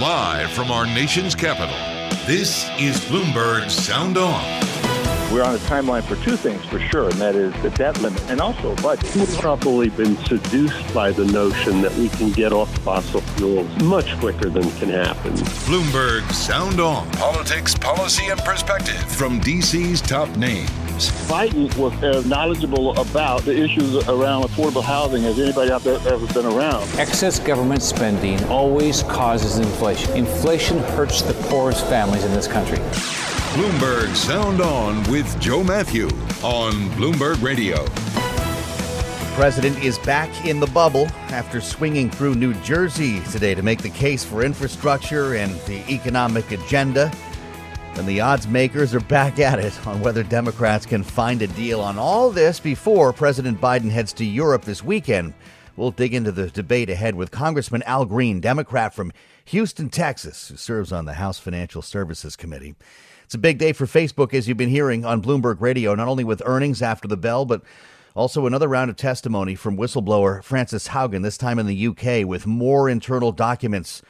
Live from our nation's capital, this is Bloomberg Sound On. We're on a timeline for two things for sure, and that is the debt limit and also a budget. We've probably been seduced by the notion that we can get off fossil fuels much quicker than can happen. Bloomberg Sound On. Politics, policy, and perspective from DC's top names. Biden was as knowledgeable about the issues around affordable housing as anybody out there ever been around. Excess government spending always causes inflation. Inflation hurts the poorest families in this country. Bloomberg Sound On with Joe Matthew on Bloomberg Radio. The president is back in the bubble after swinging through New Jersey today to make the case for infrastructure and the economic agenda. And the odds makers are back at it on whether Democrats can find a deal on all this before President Biden heads to Europe this weekend. We'll dig into the debate ahead with Congressman Al Green, Democrat from Houston, Texas, who serves on the House Financial Services Committee. It's a big day for Facebook, as you've been hearing on Bloomberg Radio, not only with earnings after the bell, but also another round of testimony from whistleblower Frances Haugen, this time in the UK, with more internal documents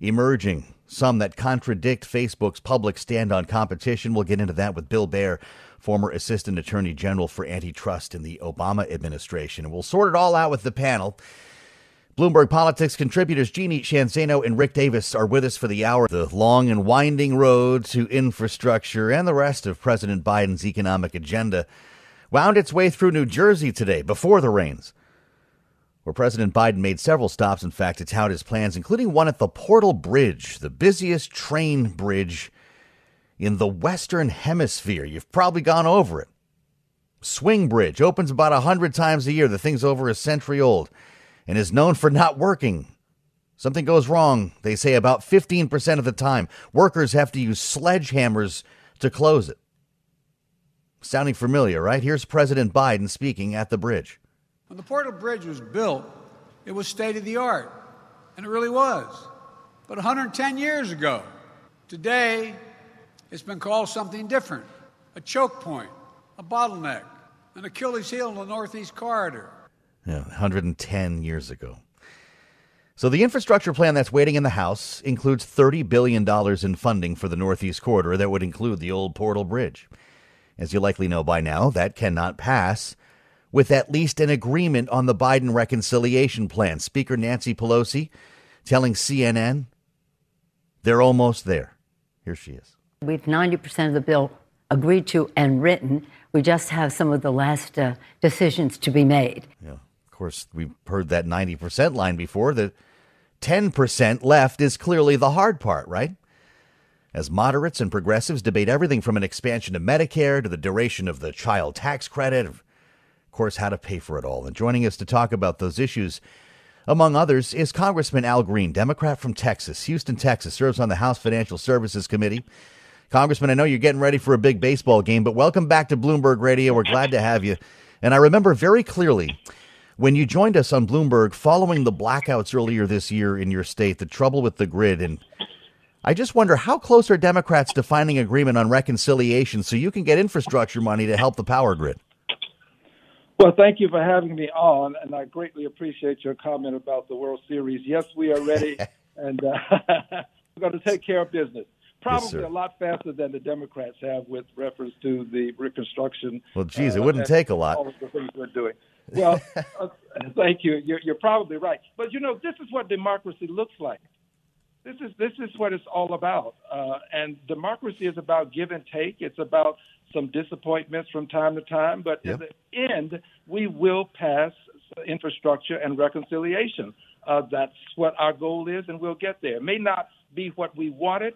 emerging some that contradict Facebook's public stand on competition. We'll get into that with Bill Baer, former Assistant Attorney General for Antitrust in the Obama administration. And we'll sort it all out with the panel. Bloomberg Politics contributors Jeannie Sheehan Zaino and Rick Davis are with us for the hour. The long and winding road to infrastructure and the rest of President Biden's economic agenda wound its way through New Jersey today before the rains where President Biden made several stops, in fact, to tout his plans, including one at the Portal Bridge, the busiest train bridge in the Western Hemisphere. You've probably gone over it. Swing Bridge opens about a 100 times a year. The thing's over a century old and is known for not working. Something goes wrong, they say, about 15% of the time. Workers have to use sledgehammers to close it. Sounding familiar, right? Here's President Biden speaking at the bridge. When the Portal Bridge was built, it was state of the art, and it really was. But 110 years ago, today, it's been called something different a choke point, a bottleneck, an Achilles heel in the Northeast Corridor. Yeah, 110 years ago. So the infrastructure plan that's waiting in the House includes $30 billion in funding for the Northeast Corridor that would include the old Portal Bridge. As you likely know by now, that cannot pass with at least an agreement on the Biden reconciliation plan. Speaker Nancy Pelosi telling CNN they're almost there. Here she is. We've 90% of the bill agreed to and written. We just have some of the last uh, decisions to be made. Yeah. Of course, we've heard that 90% line before. The 10% left is clearly the hard part, right? As moderates and progressives debate everything from an expansion of Medicare to the duration of the child tax credit, course, how to pay for it all. And joining us to talk about those issues, among others, is Congressman Al Green, Democrat from Texas, Houston, Texas, serves on the House Financial Services Committee. Congressman, I know you're getting ready for a big baseball game, but welcome back to Bloomberg Radio. We're glad to have you. And I remember very clearly when you joined us on Bloomberg following the blackouts earlier this year in your state, the trouble with the grid. And I just wonder how close are Democrats to finding agreement on reconciliation so you can get infrastructure money to help the power grid? Well, thank you for having me on, and I greatly appreciate your comment about the World Series. Yes, we are ready, and uh, we're going to take care of business. Probably yes, a lot faster than the Democrats have with reference to the reconstruction. Well, geez, it uh, wouldn't take a lot. All of the things we're doing. Well, uh, thank you. You're, you're probably right. But you know, this is what democracy looks like. This is this is what it's all about. Uh, and democracy is about give and take. It's about some disappointments from time to time, but yep. at the end, we will pass infrastructure and reconciliation. Uh, that's what our goal is, and we'll get there. It may not be what we wanted,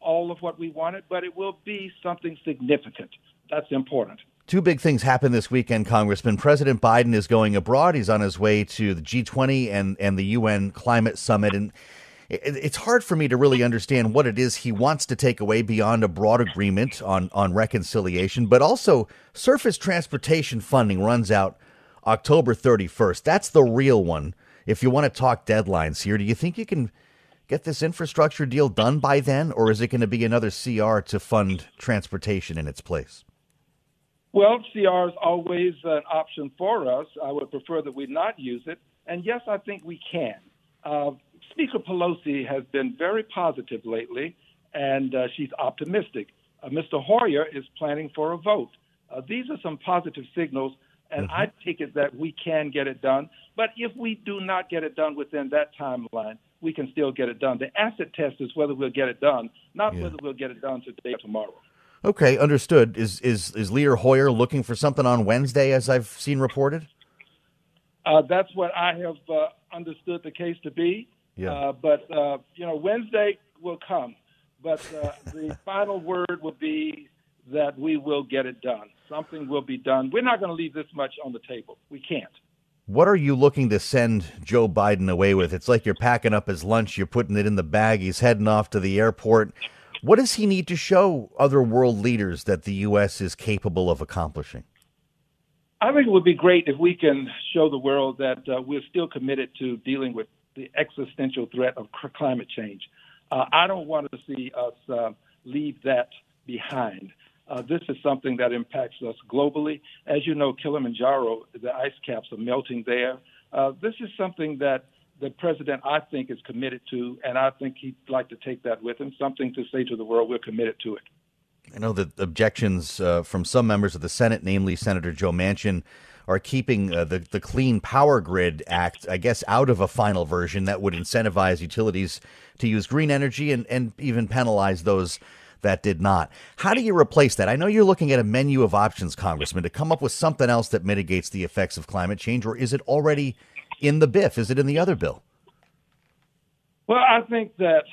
all of what we wanted, but it will be something significant. That's important. Two big things happened this weekend, Congressman. President Biden is going abroad. He's on his way to the G20 and, and the UN Climate Summit. And it's hard for me to really understand what it is he wants to take away beyond a broad agreement on, on reconciliation, but also surface transportation funding runs out October 31st. That's the real one. If you want to talk deadlines here, do you think you can get this infrastructure deal done by then, or is it going to be another CR to fund transportation in its place? Well, CR is always an option for us. I would prefer that we not use it. And yes, I think we can. Uh, Speaker Pelosi has been very positive lately, and uh, she's optimistic. Uh, Mr. Hoyer is planning for a vote. Uh, these are some positive signals, and mm-hmm. I take it that we can get it done. But if we do not get it done within that timeline, we can still get it done. The asset test is whether we'll get it done, not yeah. whether we'll get it done today or tomorrow. Okay, understood. Is is is Leader Hoyer looking for something on Wednesday, as I've seen reported? Uh, that's what I have uh, understood the case to be. Yeah. Uh, but uh, you know, Wednesday will come, but uh, the final word will be that we will get it done. Something will be done. We're not going to leave this much on the table. We can't. What are you looking to send Joe Biden away with? It's like you're packing up his lunch, you're putting it in the bag, he's heading off to the airport. What does he need to show other world leaders that the U.S. is capable of accomplishing? I think it would be great if we can show the world that uh, we're still committed to dealing with the existential threat of climate change. Uh, I don't want to see us uh, leave that behind. Uh, this is something that impacts us globally. As you know, Kilimanjaro, the ice caps are melting there. Uh, this is something that the president, I think, is committed to, and I think he'd like to take that with him, something to say to the world, we're committed to it. I know that objections uh, from some members of the Senate, namely Senator Joe Manchin, are keeping uh, the, the Clean Power Grid Act, I guess, out of a final version that would incentivize utilities to use green energy and, and even penalize those that did not. How do you replace that? I know you're looking at a menu of options, Congressman, to come up with something else that mitigates the effects of climate change, or is it already in the BIF? Is it in the other bill? Well, I think that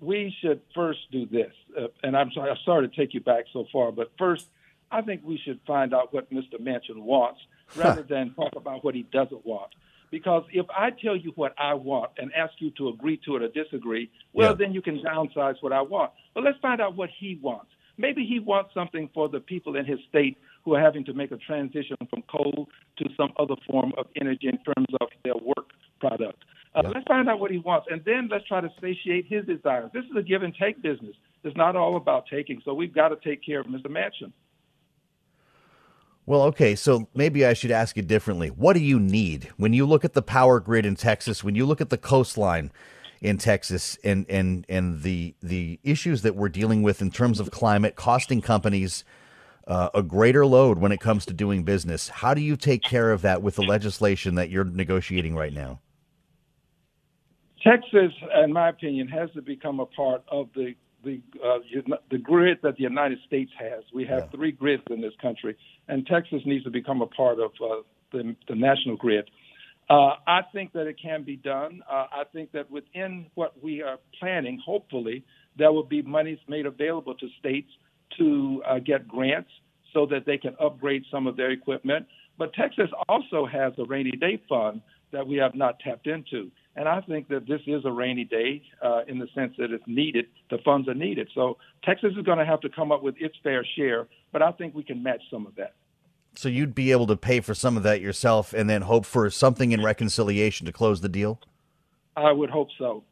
we should first do this, uh, and I'm sorry, I'm sorry to take you back so far, but first, I think we should find out what Mr. Manchin wants rather than talk about what he doesn't want. Because if I tell you what I want and ask you to agree to it or disagree, well, yeah. then you can downsize what I want. But let's find out what he wants. Maybe he wants something for the people in his state who are having to make a transition from coal to some other form of energy in terms of their work product. Uh, Let's find out what he wants, and then let's try to satiate his desires. This is a give and take business. It's not all about taking, so we've got to take care of Mr. Manchin. Well, okay, so maybe I should ask you differently. What do you need when you look at the power grid in Texas, when you look at the coastline in Texas and and and the the issues that we're dealing with in terms of climate costing companies uh, a greater load when it comes to doing business. How do you take care of that with the legislation that you're negotiating right now? Texas, in my opinion, has to become a part of the the uh, the grid that the United States has. We have yeah. three grids in this country, and Texas needs to become a part of uh, the, the national grid. Uh, I think that it can be done. Uh, I think that within what we are planning, hopefully, there will be monies made available to states to uh, get grants so that they can upgrade some of their equipment. But Texas also has a rainy day fund that we have not tapped into. And I think that this is a rainy day uh, in the sense that it's needed. The funds are needed. So Texas is going to have to come up with its fair share, but I think we can match some of that. So you'd be able to pay for some of that yourself and then hope for something in reconciliation to close the deal? I would hope so.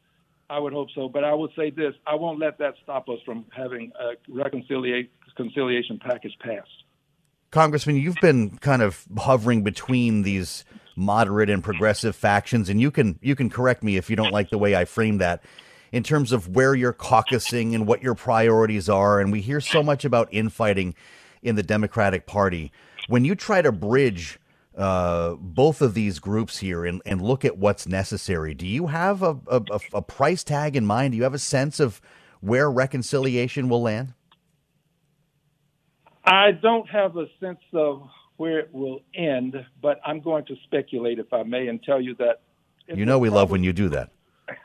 I would hope so. But I would say this I won't let that stop us from having a reconciliation package passed. Congressman, you've been kind of hovering between these moderate and progressive factions, and you can you can correct me if you don't like the way I frame that in terms of where you're caucusing and what your priorities are. And we hear so much about infighting in the Democratic Party when you try to bridge uh, both of these groups here and, and look at what's necessary, do you have a, a, a price tag in mind? Do you have a sense of where reconciliation will land? I don't have a sense of where it will end, but I'm going to speculate, if I may, and tell you that. You know, we probably... love when you do that.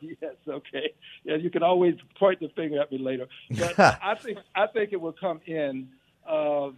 yes, okay. Yeah, you can always point the finger at me later, but I think I think it will come in uh,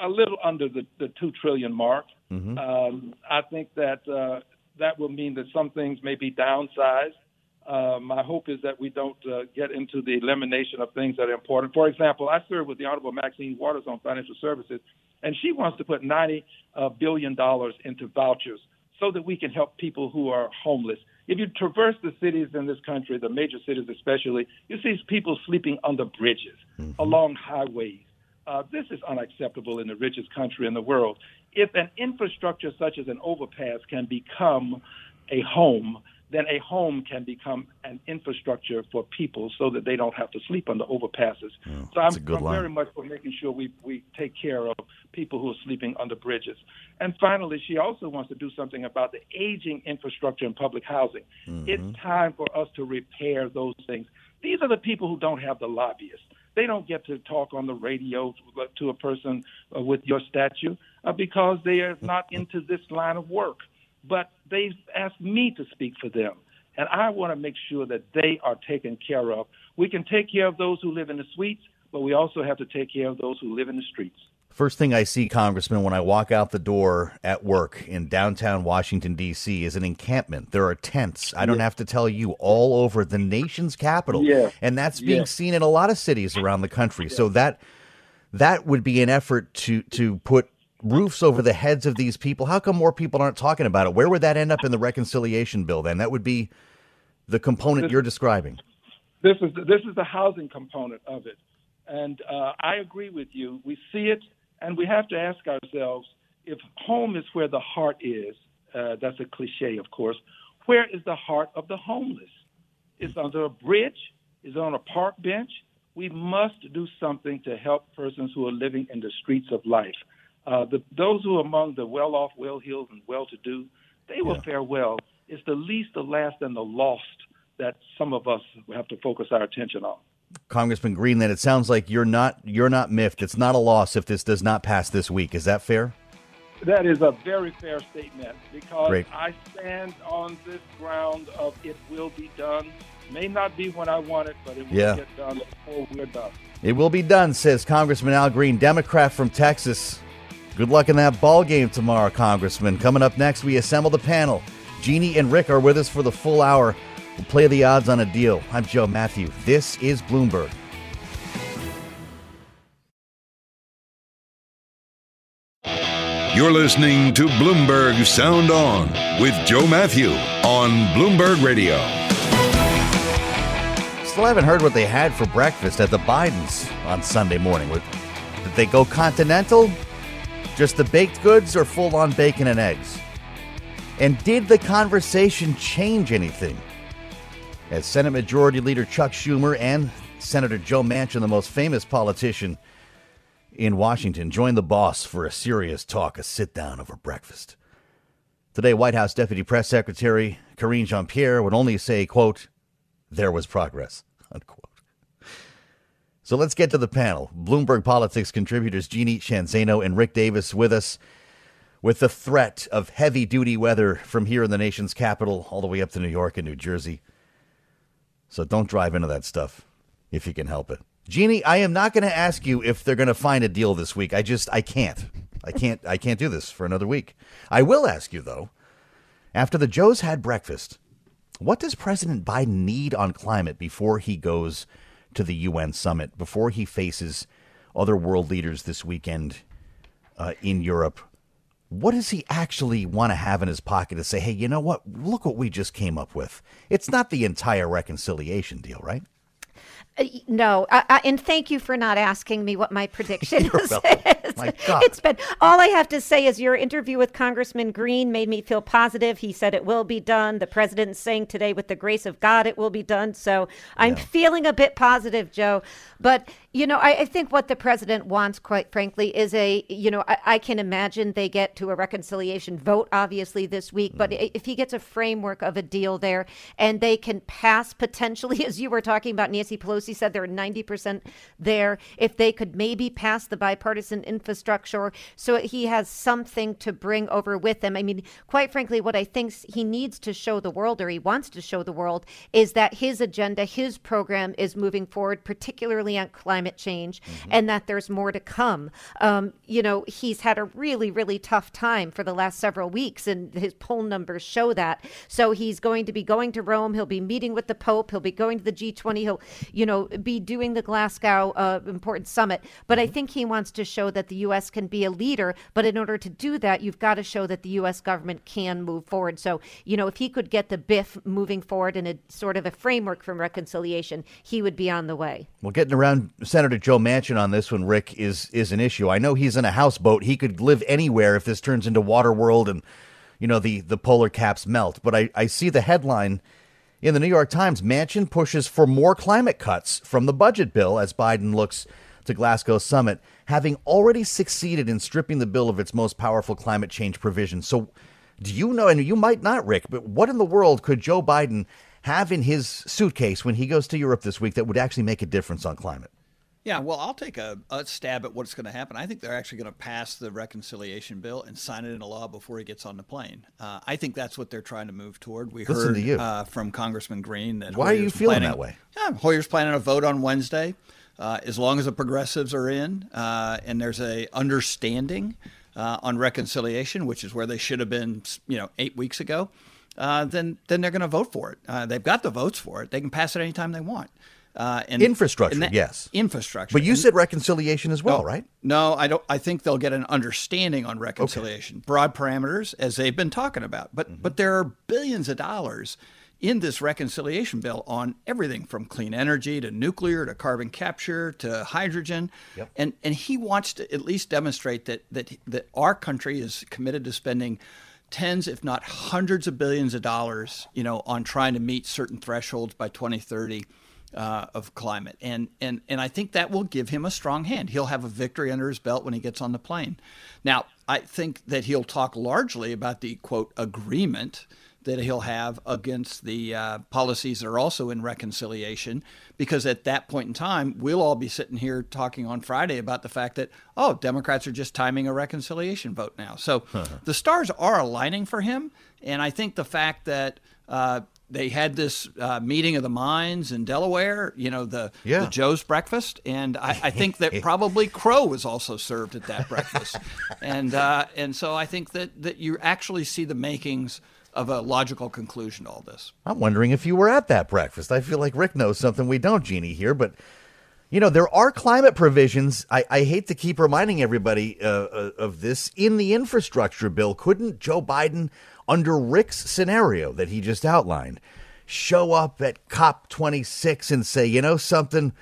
a little under the, the two trillion mark. Mm-hmm. Um, I think that uh, that will mean that some things may be downsized. Uh, my hope is that we don't uh, get into the elimination of things that are important. For example, I serve with the Honorable Maxine Waters on financial services, and she wants to put ninety uh, billion dollars into vouchers so that we can help people who are homeless. If you traverse the cities in this country, the major cities especially, you see people sleeping under bridges, mm-hmm. along highways. Uh, this is unacceptable in the richest country in the world. If an infrastructure such as an overpass can become a home, then a home can become an infrastructure for people so that they don't have to sleep on the overpasses. Oh, so I'm, I'm very much for making sure we, we take care of people who are sleeping under bridges. And finally, she also wants to do something about the aging infrastructure in public housing. Mm-hmm. It's time for us to repair those things. These are the people who don't have the lobbyists. They don't get to talk on the radio to a person uh, with your statue uh, because they are not into this line of work but they've asked me to speak for them. And I want to make sure that they are taken care of. We can take care of those who live in the suites, but we also have to take care of those who live in the streets. First thing I see, Congressman, when I walk out the door at work in downtown Washington, D.C., is an encampment. There are tents, I don't yeah. have to tell you, all over the nation's capital. Yeah. And that's being yeah. seen in a lot of cities around the country. So that that would be an effort to to put roofs over the heads of these people. How come more people aren't talking about it? Where would that end up in the reconciliation bill? Then that would be the component this, you're describing. This is this is the housing component of it, and uh, I agree with you. We see it, and we have to ask ourselves if home is where the heart is. Uh, that's a cliche, of course. Where is the heart of the homeless? Is under a bridge? Is on a park bench? We must do something to help persons who are living in the streets of life. Uh, the, those who are among the well-off, well-heeled, and well-to-do, they will yeah. fare well. It's the least, the last, and the lost that some of us have to focus our attention on. Congressman Greenland, it sounds like you're not you're not miffed. It's not a loss if this does not pass this week. Is that fair? That is a very fair statement because Great. I stand on this ground of it will be done. May not be when I want it, but it will yeah. get done before we're done. It will be done, says Congressman Al Green, Democrat from Texas. Good luck in that ball game tomorrow, Congressman. Coming up next, we assemble the panel. Jeannie and Rick are with us for the full hour. We'll play the odds on a deal. I'm Joe Matthew. This is Bloomberg. You're listening to Bloomberg Sound On with Joe Matthew on Bloomberg Radio. Still haven't heard what they had for breakfast at the Bidens on Sunday morning. Did they go continental? Just the baked goods or full on bacon and eggs? And did the conversation change anything? As Senate Majority Leader Chuck Schumer and Senator Joe Manchin, the most famous politician in Washington, joined the boss for a serious talk, a sit down over breakfast. Today, White House Deputy Press Secretary Karine Jean Pierre would only say, quote, there was progress. So let's get to the panel. Bloomberg Politics contributors Jeannie Sheehan Zaino and Rick Davis with us with the threat of heavy duty weather from here in the nation's capital all the way up to New York and New Jersey. So don't drive into that stuff if you can help it. Jeannie, I am not going to ask you if they're going to find a deal this week. I just I can't. I can't I can't do this for another week. I will ask you though. After the Joes had breakfast, what does President Biden need on climate before he goes to the UN summit before he faces other world leaders this weekend uh, in Europe. What does he actually want to have in his pocket to say, hey, you know what? Look what we just came up with. It's not the entire reconciliation deal, right? Uh, no, I, I, and thank you for not asking me what my prediction is. my God. It's been all I have to say is your interview with Congressman Green made me feel positive. He said it will be done. The president's saying today, with the grace of God, it will be done. So I'm yeah. feeling a bit positive, Joe. But you know, I, I, think what the president wants, quite frankly, is a, you know, I, I, can imagine they get to a reconciliation vote, obviously, this week. But mm. if he gets a framework of a deal there and they can pass potentially, as you were talking about, Nancy Pelosi said they're 90% there, if they could maybe pass the bipartisan infrastructure so he has something to bring over with him. I mean, quite frankly, what I think he needs to show the world or he wants to show the world is that his agenda, his program is moving forward, particularly on climate climate change mm-hmm. and that there's more to come. Um, you know, he's had a really, really tough time for the last several weeks, and his poll numbers show that. So he's going to be going to Rome. He'll be meeting with the Pope. He'll be going to the G20. He'll, you know, be doing the Glasgow uh, important summit. But I mm-hmm. think he wants to show that the U.S. can be a leader. But in order to do that, you've got to show that the U.S. government can move forward. So, you know, if he could get the BIF moving forward in a sort of a framework for reconciliation, he would be on the way. Well, getting around Senator Joe Manchin on this one, Rick, is is an issue. I know he's in a houseboat. He could live anywhere if this turns into water world and you know the the polar caps melt. But I, I see the headline in the New York Times: Manchin pushes for more climate cuts from the budget bill as Biden looks to Glasgow summit, having already succeeded in stripping the bill of its most powerful climate change provisions. So, do you know? And you might not, Rick, but what in the world could Joe Biden have in his suitcase when he goes to Europe this week that would actually make a difference on climate? Yeah, well, I'll take a, a stab at what's going to happen. I think they're actually going to pass the reconciliation bill and sign it into law before he gets on the plane. Uh, I think that's what they're trying to move toward. We Listen heard uh, from Congressman Green that why Hoyer's are you feeling planning, that way? Yeah, Hoyer's planning a vote on Wednesday. Uh, as long as the progressives are in uh, and there's a understanding uh, on reconciliation, which is where they should have been, you know, eight weeks ago, uh, then then they're going to vote for it. they've got the votes for it. They can pass it anytime they want. Uh, and infrastructure, and that, yes, infrastructure. But you and, said reconciliation as well, no, right? No, I don't. I think they'll get an understanding on reconciliation, okay. broad parameters, as they've been talking about. But mm-hmm. but there are billions of dollars in this reconciliation bill on everything from clean energy to nuclear to carbon capture to hydrogen. Yep. And and he wants to at least demonstrate that that that our country is committed to spending tens if not hundreds of billions of dollars, you know, on trying to meet certain thresholds by 2030 uh, of climate. And, and, and I think that will give him a strong hand. He'll have a victory under his belt when he gets on the plane. Now, I think that he'll talk largely about the quote agreement that he'll have against the uh, policies that are also in reconciliation, because at that point in time, we'll all be sitting here talking on Friday about the fact that, oh, Democrats are just timing a reconciliation vote now. So the stars are aligning for him. And I think the fact that uh, they had this uh, meeting of the minds in Delaware, you know, the, yeah. the Joe's breakfast. And I, I, think that probably Crow was also served at that breakfast. and, uh, and so I think that, that you actually see the makings of a logical conclusion to all this. I'm wondering if you were at that breakfast. I feel like Rick knows something we don't, Jeannie, here, but. You know, there are climate provisions. I, I hate to keep reminding everybody uh, uh of this in the infrastructure bill. Couldn't Joe Biden under Rick's scenario that he just outlined, show up at COP26 and say, you know something,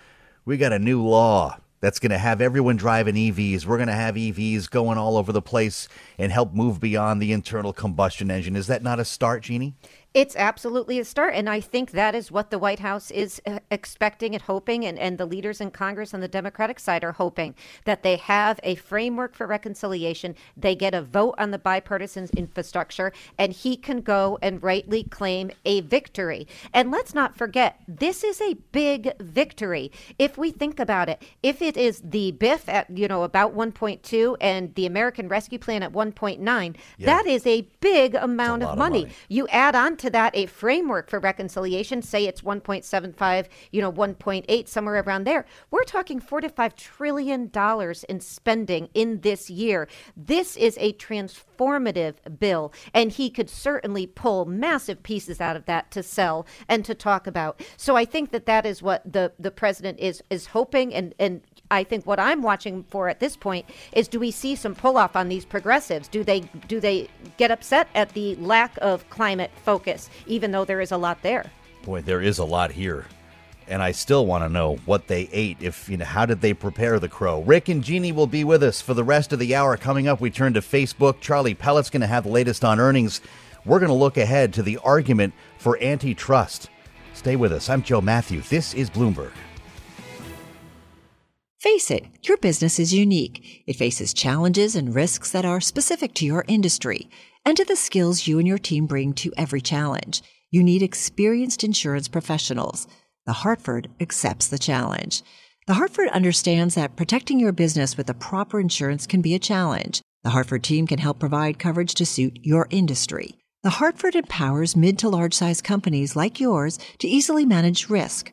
we got a new law that's going to have everyone driving EVs. We're going to have EVs going all over the place and help move beyond the internal combustion engine. Is that not a start, Jeannie? It's absolutely a start. And I think that is what the White House is uh, expecting and hoping, and, and the leaders in Congress on the Democratic side are hoping that they have a framework for reconciliation. They get a vote on the bipartisan infrastructure, and he can go and rightly claim a victory. And let's not forget, this is a big victory. If we think about it, if it is the BIF at, you know, about 1.2 and the American Rescue Plan at 1.9, yeah. that is a big amount of money. of money. You add on to to that a framework for reconciliation, say it's 1.75, you know, 1.8, somewhere around there, we're talking 4 to 5 trillion dollars in spending in this year. This is a transformative bill, and he could certainly pull massive pieces out of that to sell and to talk about. So I think that that is what the the president is is hoping and and I think what I'm watching for at this point is do we see some pull off on these progressives? Do they do they get upset at the lack of climate focus, even though there is a lot there? Boy, there is a lot here. and I still want to know what they ate. If you know, how did they prepare the crow? Rick and Jeannie will be with us for the rest of the hour. Coming up, we turn to Facebook. Charlie Pellet's going to have the latest on earnings. We're going to look ahead to the argument for antitrust. Stay with us. I'm Joe Matthew. This is Bloomberg. Face it, your business is unique. It faces challenges and risks that are specific to your industry and to the skills you and your team bring to every challenge. You need experienced insurance professionals. The Hartford accepts the challenge. The Hartford understands that protecting your business with the proper insurance can be a challenge. The Hartford team can help provide coverage to suit your industry. The Hartford empowers mid to large size companies like yours to easily manage risk,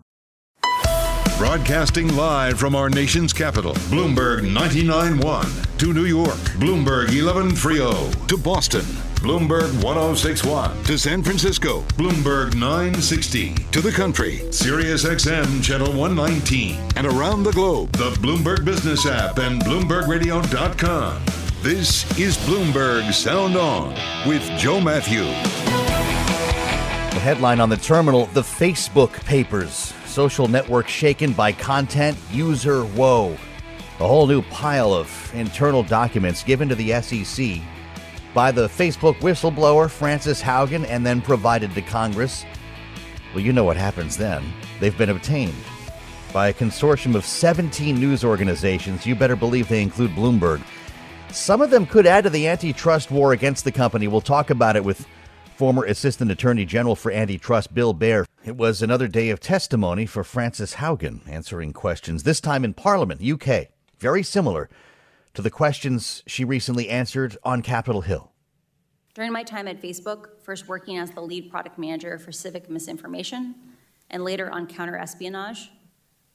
Broadcasting live from our nation's capital, Bloomberg 99.1. To New York, Bloomberg 11.30. To Boston, Bloomberg 1061. To San Francisco, Bloomberg 960. To the country, Sirius XM Channel 119. And around the globe, the Bloomberg Business app and BloombergRadio.com. This is Bloomberg Sound On with Joe Matthew. The headline on the terminal The Facebook Papers. Social network shaken by content user woe. A whole new pile of internal documents given to the SEC by the Facebook whistleblower Frances Haugen and then provided to Congress. Well, you know what happens then. They've been obtained by a consortium of 17 news organizations. You better believe they include Bloomberg. Some of them could add to the antitrust war against the company. We'll talk about it with former Assistant Attorney General for Antitrust Bill Baer. It was another day of testimony for Frances Haugen, answering questions, this time in Parliament, UK. Very similar to the questions she recently answered on Capitol Hill. During my time at Facebook, first working as the lead product manager for civic misinformation and later on counter espionage,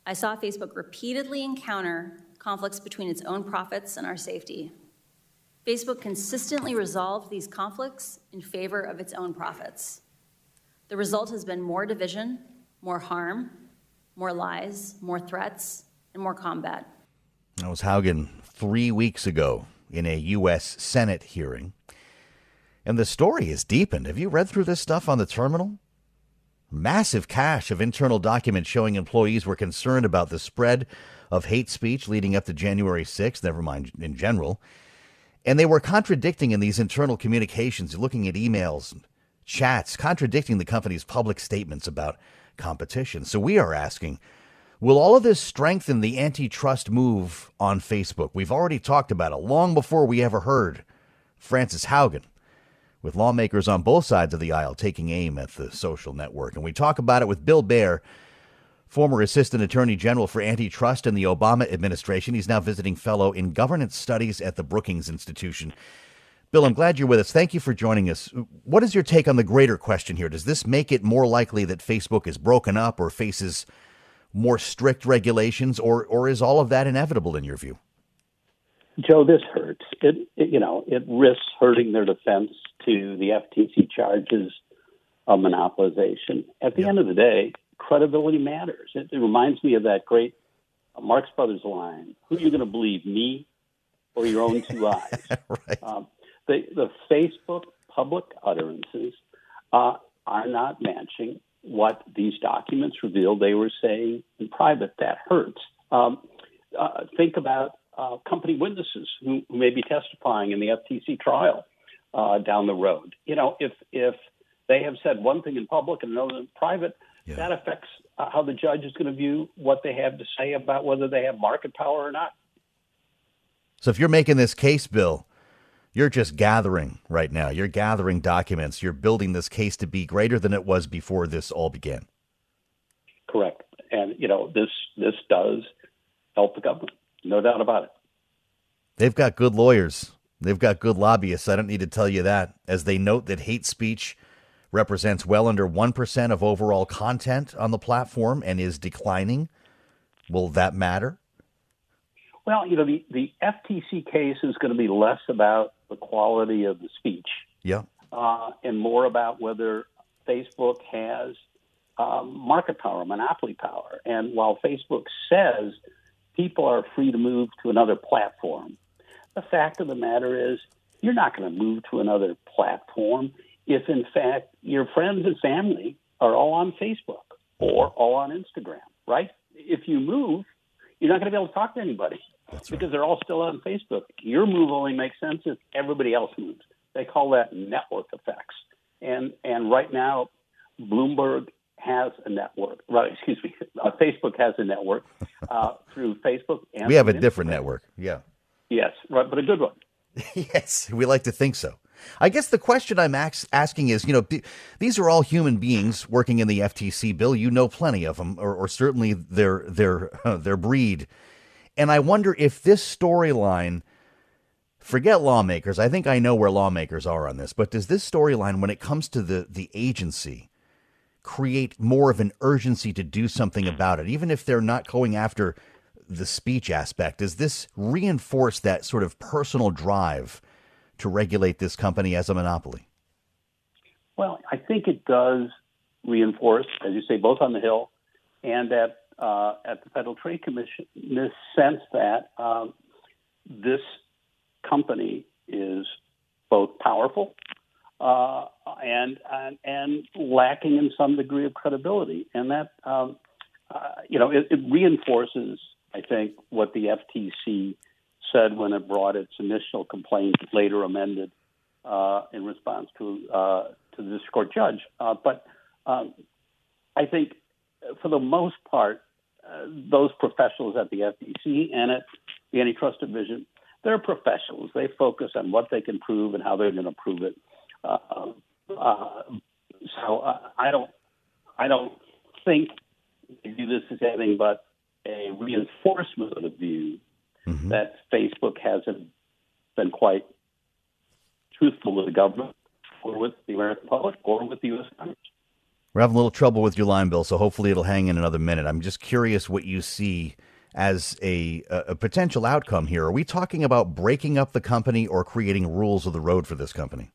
I saw Facebook repeatedly encounter conflicts between its own profits and our safety. Facebook consistently resolved these conflicts in favor of its own profits. The result has been more division, more harm, more lies, more threats, and more combat. That was Haugen three weeks ago in a U.S. Senate hearing. And the story has deepened. Have you read through this stuff on the terminal? Massive cache of internal documents showing employees were concerned about the spread of hate speech leading up to January 6th, never mind in general. And they were contradicting in these internal communications, looking at emails chats, contradicting the company's public statements about competition. So we are asking Will all of this strengthen the antitrust move on Facebook? We've already talked about it long before we ever heard Frances Haugen, with lawmakers on both sides of the aisle taking aim at the social network. And we talk about it with Bill Baer, former Assistant Attorney General for Antitrust in the Obama administration. He's now visiting fellow in governance studies at the Brookings Institution. Bill, I'm glad you're with us. Thank you for joining us. What is your take on the greater question here? Does this make it more likely that Facebook is broken up or faces more strict regulations, or, or is all of that inevitable in your view? Joe, this hurts. It, it you know it risks hurting their defense to the FTC charges of monopolization. At the end of the day, credibility matters. It, it reminds me of that great uh, Marx Brothers line: "Who are you going to believe, me or your own two eyes?" right. Um, the, the Facebook public utterances uh, are not matching what these documents reveal they were saying in private. That hurts. Um, uh, think about uh, company witnesses who, who, may be testifying in the FTC trial uh, down the road. You know, if if they have said one thing in public and another in private, yeah. that affects uh, how the judge is going to view what they have to say about whether they have market power or not. So, if you're making this case, Bill, you're just gathering right now. You're gathering documents. You're building this case to be greater than it was before this all began. Correct. And you know this this does help the government, no doubt about it. They've got good lawyers. They've got good lobbyists. I don't need to tell you that. As they note that hate speech represents well under 1% of overall content on the platform and is declining. Will that matter? Well, you know, the, the FTC case is going to be less about the quality of the speech. Yeah. Uh, and more about whether Facebook has um, market power, monopoly power. And while Facebook says people are free to move to another platform, the fact of the matter is you're not going to move to another platform if, in fact, your friends and family are all on Facebook or all on Instagram, right? If you move, you're not going to be able to talk to anybody That's because they're all still on Facebook. Your move only makes sense if everybody else moves. They call that network effects. And and right now, Bloomberg has a network. Right, excuse me. Uh, Facebook has a network uh, through Facebook. And we have a Instagram. different network. Yeah. Yes, right, but a good one. yes, we like to think so. I guess the question I'm ax- asking is, you know, th- these are all human beings working in the FTC. Bill, you know plenty of them, or, or certainly their their uh, their breed. And I wonder if this storyline, forget lawmakers. I think I know where lawmakers are on this, but does this storyline, when it comes to the the agency, create more of an urgency to do something hmm. about it, even if they're not going after the speech aspect? Does this reinforce that sort of personal drive to regulate this company as a monopoly? Well, I think it does reinforce, as you say, both on the Hill and at uh, at the Federal Trade Commission, in this sense that um, this company is both powerful uh, and, and and lacking in some degree of credibility, and that um, uh, you know it, it reinforces, I think, what the FTC said when it brought its initial complaint, later amended uh, in response to uh, to the district court judge. Uh, but um, I think, for the most part, uh, those professionals at the FTC and at the antitrust division, they're professionals. They focus on what they can prove and how they're going to prove it. Uh, uh, so uh, I don't, I don't think they do this as anything but a reinforcement of the view Mm-hmm. that Facebook hasn't been quite truthful with the government or with the American public or with the U.S. Congress. We're having a little trouble with your line, Bill, so hopefully it'll hang in another minute. I'm just curious what you see as a, a potential outcome here. Are we talking about breaking up the company or creating rules of the road for this company?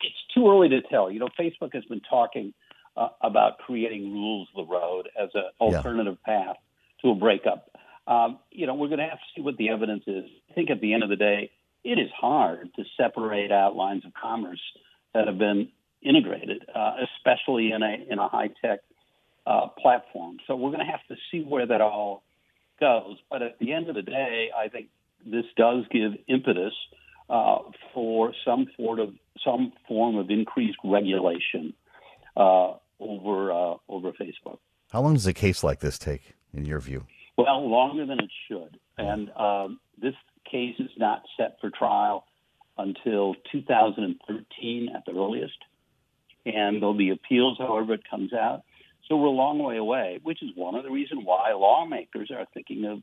It's too early to tell. You know, Facebook has been talking uh, about creating rules of the road as an alternative path to a breakup. Um, you know, we're going to have to see what the evidence is. I think at the end of the day, it is hard to separate out lines of commerce that have been integrated, uh, especially in a in a high tech uh, platform. So we're going to have to see where that all goes. But at the end of the day, I think this does give impetus uh, for some sort of some form of increased regulation uh, over uh, over Facebook. How long does a case like this take, in your view? Well, longer than it should. And um, this case is not set for trial until 2013 at the earliest. And there'll be appeals, however, it comes out. So we're a long way away, which is one of the reasons why lawmakers are thinking of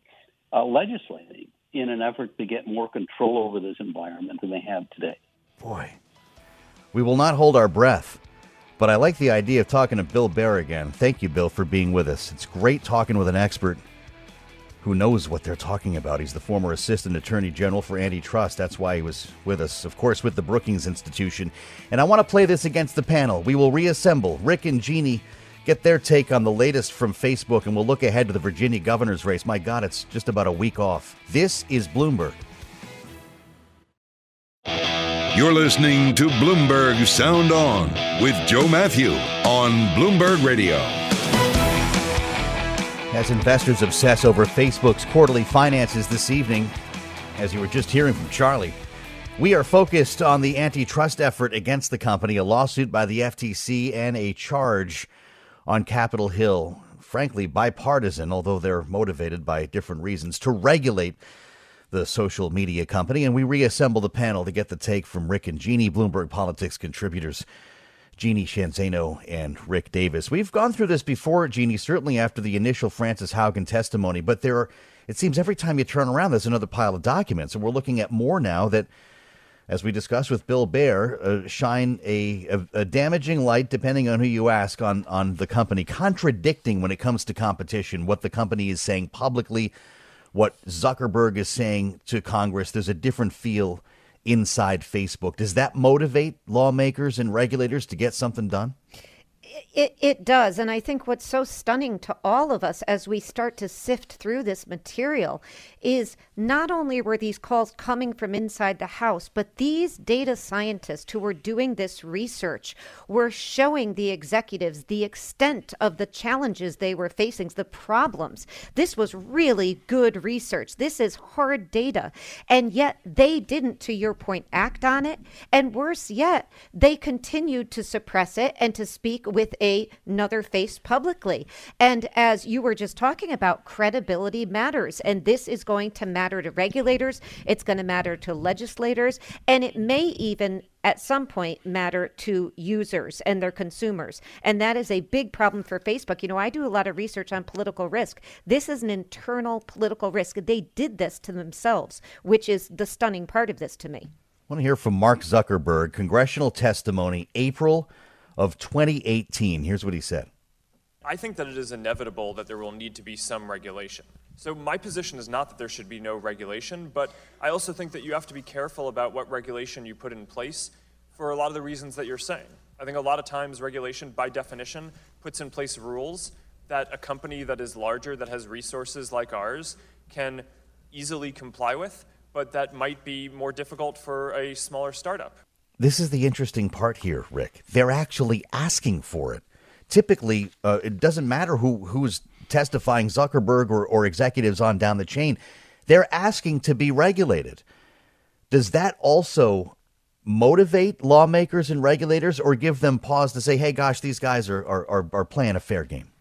uh, legislating in an effort to get more control over this environment than they have today. Boy, we will not hold our breath. But I like the idea of talking to Bill Baer again. Thank you, Bill, for being with us. It's great talking with an expert who knows what they're talking about. He's the former Assistant Attorney General for Antitrust. That's why he was with us, of course, with the Brookings Institution. And I want to play this against the panel. We will reassemble. Rick and Jeannie get their take on the latest from Facebook, and we'll look ahead to the Virginia governor's race. My God, it's just about a week off. This is Bloomberg. You're listening to Bloomberg Sound On with Joe Matthew on Bloomberg Radio. As investors obsess over Facebook's quarterly finances this evening, as you were just hearing from Charlie, we are focused on the antitrust effort against the company, a lawsuit by the FTC, and a charge on Capitol Hill. Frankly, bipartisan, although they're motivated by different reasons, to regulate the social media company. And we reassemble the panel to get the take from Rick and Jeannie, Bloomberg Politics contributors. Jeannie Sheehan Zaino and Rick Davis. We've gone through this before, Jeannie, certainly after the initial Frances Haugen testimony, but there are, it seems every time you turn around, there's another pile of documents. And we're looking at more now that, as we discussed with Bill Baer, uh, shine a, a, a damaging light, depending on who you ask, on, on the company, contradicting when it comes to competition, what the company is saying publicly, what Zuckerberg is saying to Congress. There's a different feel inside Facebook. Does that motivate lawmakers and regulators to get something done? It, it does. And I think what's so stunning to all of us as we start to sift through this material is not only were these calls coming from inside the house, but these data scientists who were doing this research were showing the executives the extent of the challenges they were facing, the problems. This was really good research. This is hard data. And yet they didn't, to your point, act on it. And worse yet, they continued to suppress it and to speak with a, another face publicly. And as you were just talking about, credibility matters. And this is going to matter to regulators, it's going to matter to legislators, and it may even at some point matter to users and their consumers. And that is a big problem for Facebook. You know, I do a lot of research on political risk. This is an internal political risk. They did this to themselves, which is the stunning part of this to me. I want to hear from Mark Zuckerberg, congressional testimony, April of 2018. Here's what he said. I think that it is inevitable that there will need to be some regulation. So, my position is not that there should be no regulation, but I also think that you have to be careful about what regulation you put in place for a lot of the reasons that you're saying. I think a lot of times regulation, by definition, puts in place rules that a company that is larger, that has resources like ours, can easily comply with, but that might be more difficult for a smaller startup. This is the interesting part here, Rick. They're actually asking for it. Typically, uh, it doesn't matter who who's testifying Zuckerberg or, or executives on down the chain, they're asking to be regulated. Does that also motivate lawmakers and regulators or give them pause to say, hey, gosh, these guys are, are, are, playing a fair game?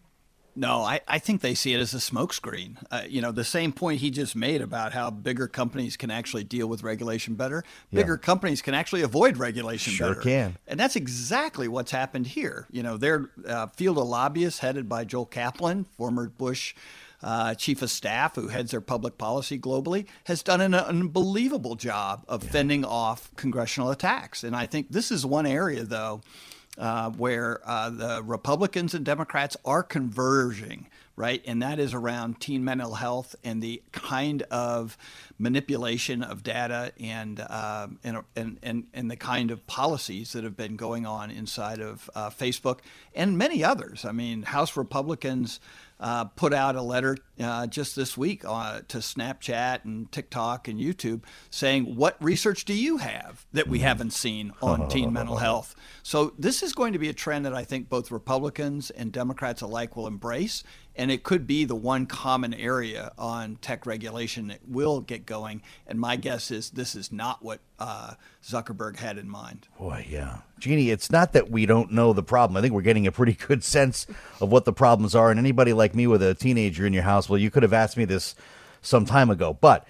No, I, I think they see it as a smokescreen. Uh, you know, the same point he just made about how bigger companies can actually deal with regulation better. Bigger yeah. companies can actually avoid regulation sure better. can. And that's exactly what's happened here. You know, their uh, field of lobbyists headed by Joel Kaplan, former Bush uh, chief of staff who heads their public policy globally, has done an unbelievable job of fending off congressional attacks. And I think this is one area, though, uh, where uh, the Republicans and Democrats are converging, right? And that is around teen mental health and the kind of manipulation of data and, uh, and, and, and, and, the kind of policies that have been going on inside of uh, Facebook and many others. I mean, House Republicans uh, put out a letter uh, just this week uh, to Snapchat and TikTok and YouTube saying, What research do you have that we haven't seen on teen mental health? So, this is going to be a trend that I think both Republicans and Democrats alike will embrace. And it could be the one common area on tech regulation that will get going. And my guess is this is not what uh, Zuckerberg had in mind. Boy, yeah. Jeannie, it's not that we don't know the problem. I think we're getting a pretty good sense of what the problems are. And anybody like me with a teenager in your house, well, you could have asked me this some time ago. But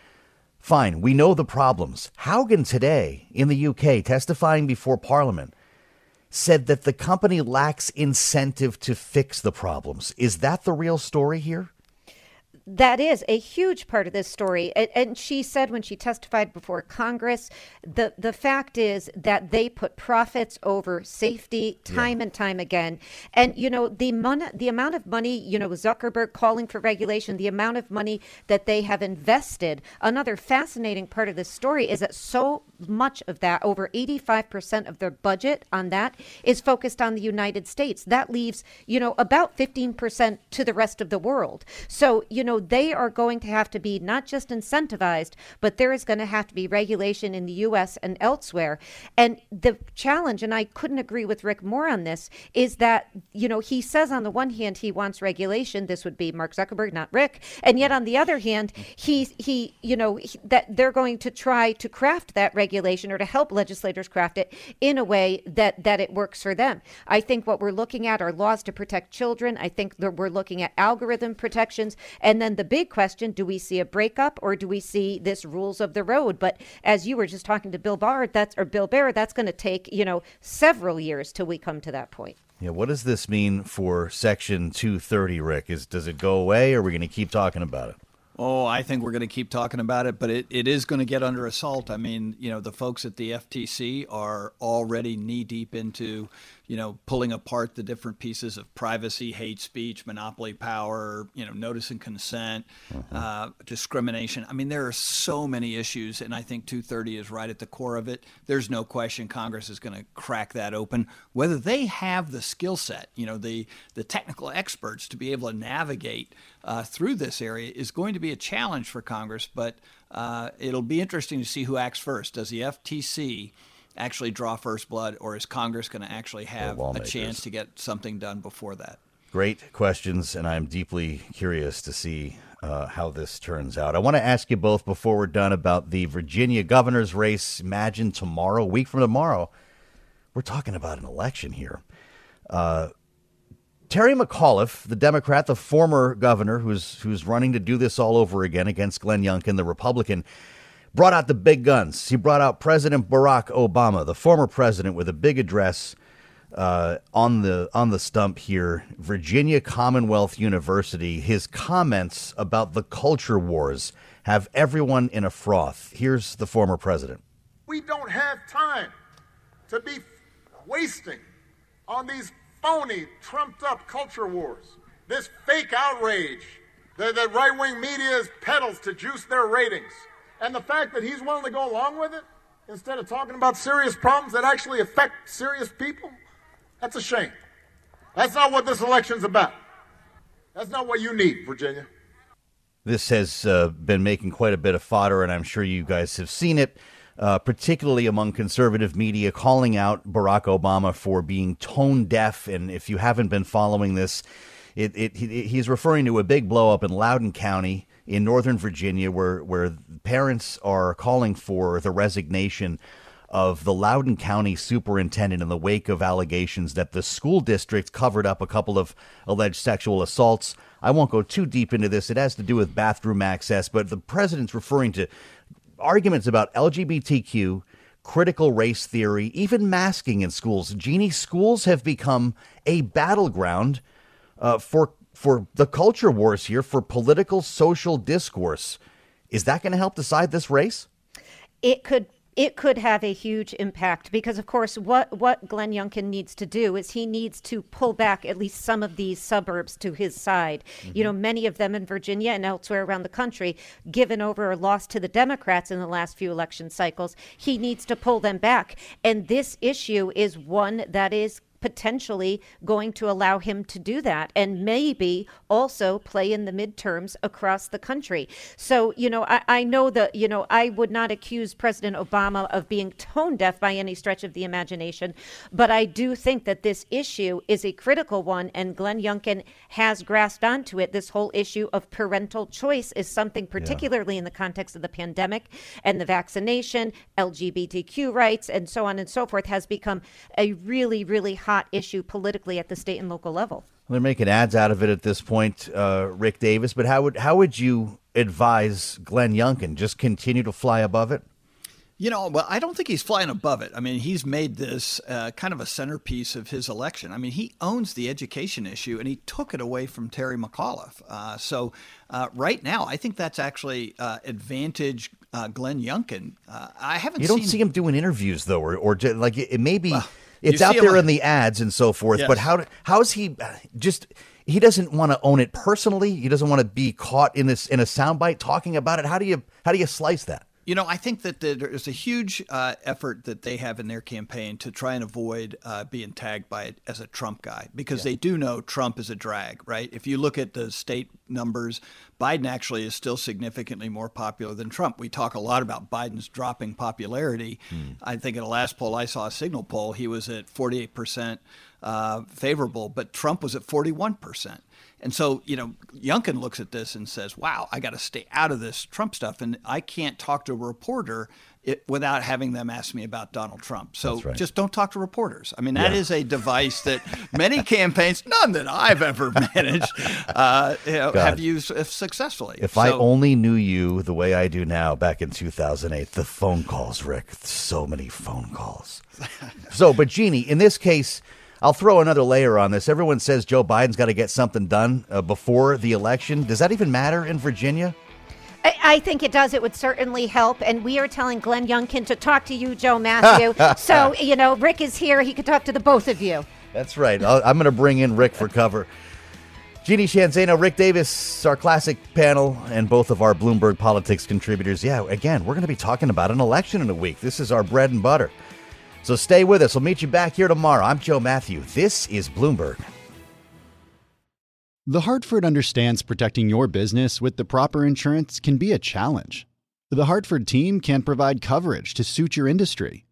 fine, we know the problems. Haugen today in the UK, testifying before Parliament, said that the company lacks incentive to fix the problems. Is that the real story here? That is a huge part of this story. And, and, she said when she testified before Congress, the, the fact is that they put profits over safety time yeah. and time again. And, you know, the, mon- the amount of money, you know, Zuckerberg calling for regulation, the amount of money that they have invested. Another fascinating part of this story is that so much of that, over 85% of their budget on that, is focused on the United States. That leaves, you know, about 15% to the rest of the world. So, you know, they are going to have to be not just incentivized, but there is going to have to be regulation in the U.S. and elsewhere. And the challenge, and I couldn't agree with Rick more on this, is that, you know, he says on the one hand he wants regulation. This would be Mark Zuckerberg, not Rick. And yet on the other hand, he, he you know, he, that they're going to try to craft that regulation or to help legislators craft it in a way that, that it works for them. I think what we're looking at are laws to protect children. I think that we're looking at algorithm protections. And then then the big question do we see a breakup or do we see this rules of the road? But as you were just talking to Bill Barr, that's or Bill Baer, that's going to take, you know, several years till we come to that point. Yeah, what does this mean for Section 230, Rick? Is does it go away or are we going to keep talking about it? Oh, I think we're going to keep talking about it, but it, it is going to get under assault. I mean, you know, the folks at the FTC are already knee deep into you know, pulling apart the different pieces of privacy, hate speech, monopoly power, you know, notice and consent, mm-hmm. uh, discrimination. I mean, there are so many issues, and I think 230 is right at the core of it. There's no question Congress is going to crack that open. Whether they have the skill set, you know, the the technical experts to be able to navigate uh, through this area is going to be a challenge for Congress. But uh, it'll be interesting to see who acts first. Does the FTC actually draw first blood, or is Congress going to actually have a chance to get something done before that? Great questions, and I'm deeply curious to see uh, how this turns out. I want to ask you both before we're done about the Virginia governor's race. Imagine tomorrow, a week from tomorrow, we're talking about an election here. Uh, Terry McAuliffe, the Democrat, the former governor who's who's running to do this all over again against Glenn Youngkin, the Republican, brought out the big guns. He brought out President Barack Obama, the former president, with a big address uh, on the on the stump here. Virginia Commonwealth University. His comments about the culture wars have everyone in a froth. Here's the former president. We don't have time to be wasting on these phony, trumped up culture wars. This fake outrage that the right wing media is peddles to juice their ratings. And the fact that he's willing to go along with it instead of talking about serious problems that actually affect serious people, that's a shame. That's not what this election's about. That's not what you need, Virginia. This has uh, been making quite a bit of fodder, and I'm sure you guys have seen it, uh, particularly among conservative media, calling out Barack Obama for being tone deaf. And if you haven't been following this, it, it, he's referring to a big blowup in Loudoun County in Northern Virginia where, where parents are calling for the resignation of the Loudoun County superintendent in the wake of allegations that the school district covered up a couple of alleged sexual assaults. I won't go too deep into this. It has to do with bathroom access, but the president's referring to arguments about LGBTQ, critical race theory, even masking in schools. Jeannie, schools have become a battleground uh, for for the culture wars here, for political social discourse. Is that going to help decide this race? It could it could have a huge impact because of course what what Glenn Youngkin needs to do is he needs to pull back at least some of these suburbs to his side. Mm-hmm. You know, many of them in Virginia and elsewhere around the country given over or lost to the Democrats in the last few election cycles. He needs to pull them back. And this issue is one that is potentially going to allow him to do that and maybe also play in the midterms across the country. So, you know, I, I know that, you know, I would not accuse President Obama of being tone deaf by any stretch of the imagination, but I do think that this issue is a critical one and Glenn Youngkin has grasped onto it. This whole issue of parental choice is something particularly yeah. in the context of the pandemic and the vaccination, LGBTQ rights, and so on and so forth has become a really, really high hot issue politically at the state and local level. They're making ads out of it at this point, uh, Rick Davis. But how would how would you advise Glenn Youngkin just continue to fly above it? You know, well, I don't think he's flying above it. I mean, he's made this uh, kind of a centerpiece of his election. I mean, he owns the education issue, and he took it away from Terry McAuliffe. Uh, so, uh, right now, I think that's actually uh, advantage uh, Glenn Youngkin. Uh, I haven't. You don't seen... see him doing interviews though, or, or like it, it may be. Well, it's out there in the ads and so forth. Yes. But how how is he uh, just? He doesn't want to own it personally. He doesn't want to be caught in this in a soundbite talking about it. How do you how do you slice that? You know, I think that there's a huge uh, effort that they have in their campaign to try and avoid uh, being tagged by it as a Trump guy because yeah. they do know Trump is a drag, right? If you look at the state numbers, Biden actually is still significantly more popular than Trump. We talk a lot about Biden's dropping popularity. Hmm. I think in the last poll I saw, a signal poll, he was at 48% uh, favorable, but Trump was at 41%. And so, you know, Youngkin looks at this and says, wow, I got to stay out of this Trump stuff. And I can't talk to a reporter it, without having them ask me about Donald Trump. So right. just don't talk to reporters. I mean, that yeah. is a device that many campaigns, none that I've ever managed, uh, you know, have used successfully. If so, I only knew you the way I do now back in 2008, the phone calls, Rick, so many phone calls. so, but Jeannie, in this case, I'll throw another layer on this. Everyone says Joe Biden's got to get something done uh, before the election. Does that even matter in Virginia? I, I, think it does. It would certainly help. And we are telling Glenn Youngkin to talk to you, Joe Matthew. so, you know, Rick is here. He could talk to the both of you. That's right. i am going to bring in Rick for cover. Jeannie Sheehan Zaino, Rick Davis, our classic panel, and both of our Bloomberg Politics contributors. Yeah, again, we're going to be talking about an election in a week. This is our bread and butter. So stay with us. We'll meet you back here tomorrow. I'm Joe Matthew. This is Bloomberg. The Hartford understands protecting your business with the proper insurance can be a challenge. The Hartford team can provide coverage to suit your industry.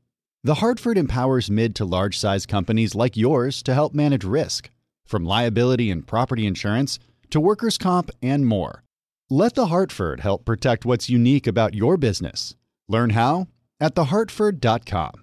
The Hartford empowers mid to large size companies like yours to help manage risk, from liability and property insurance to workers' comp and more. Let The Hartford help protect what's unique about your business. Learn how at thehartford.com.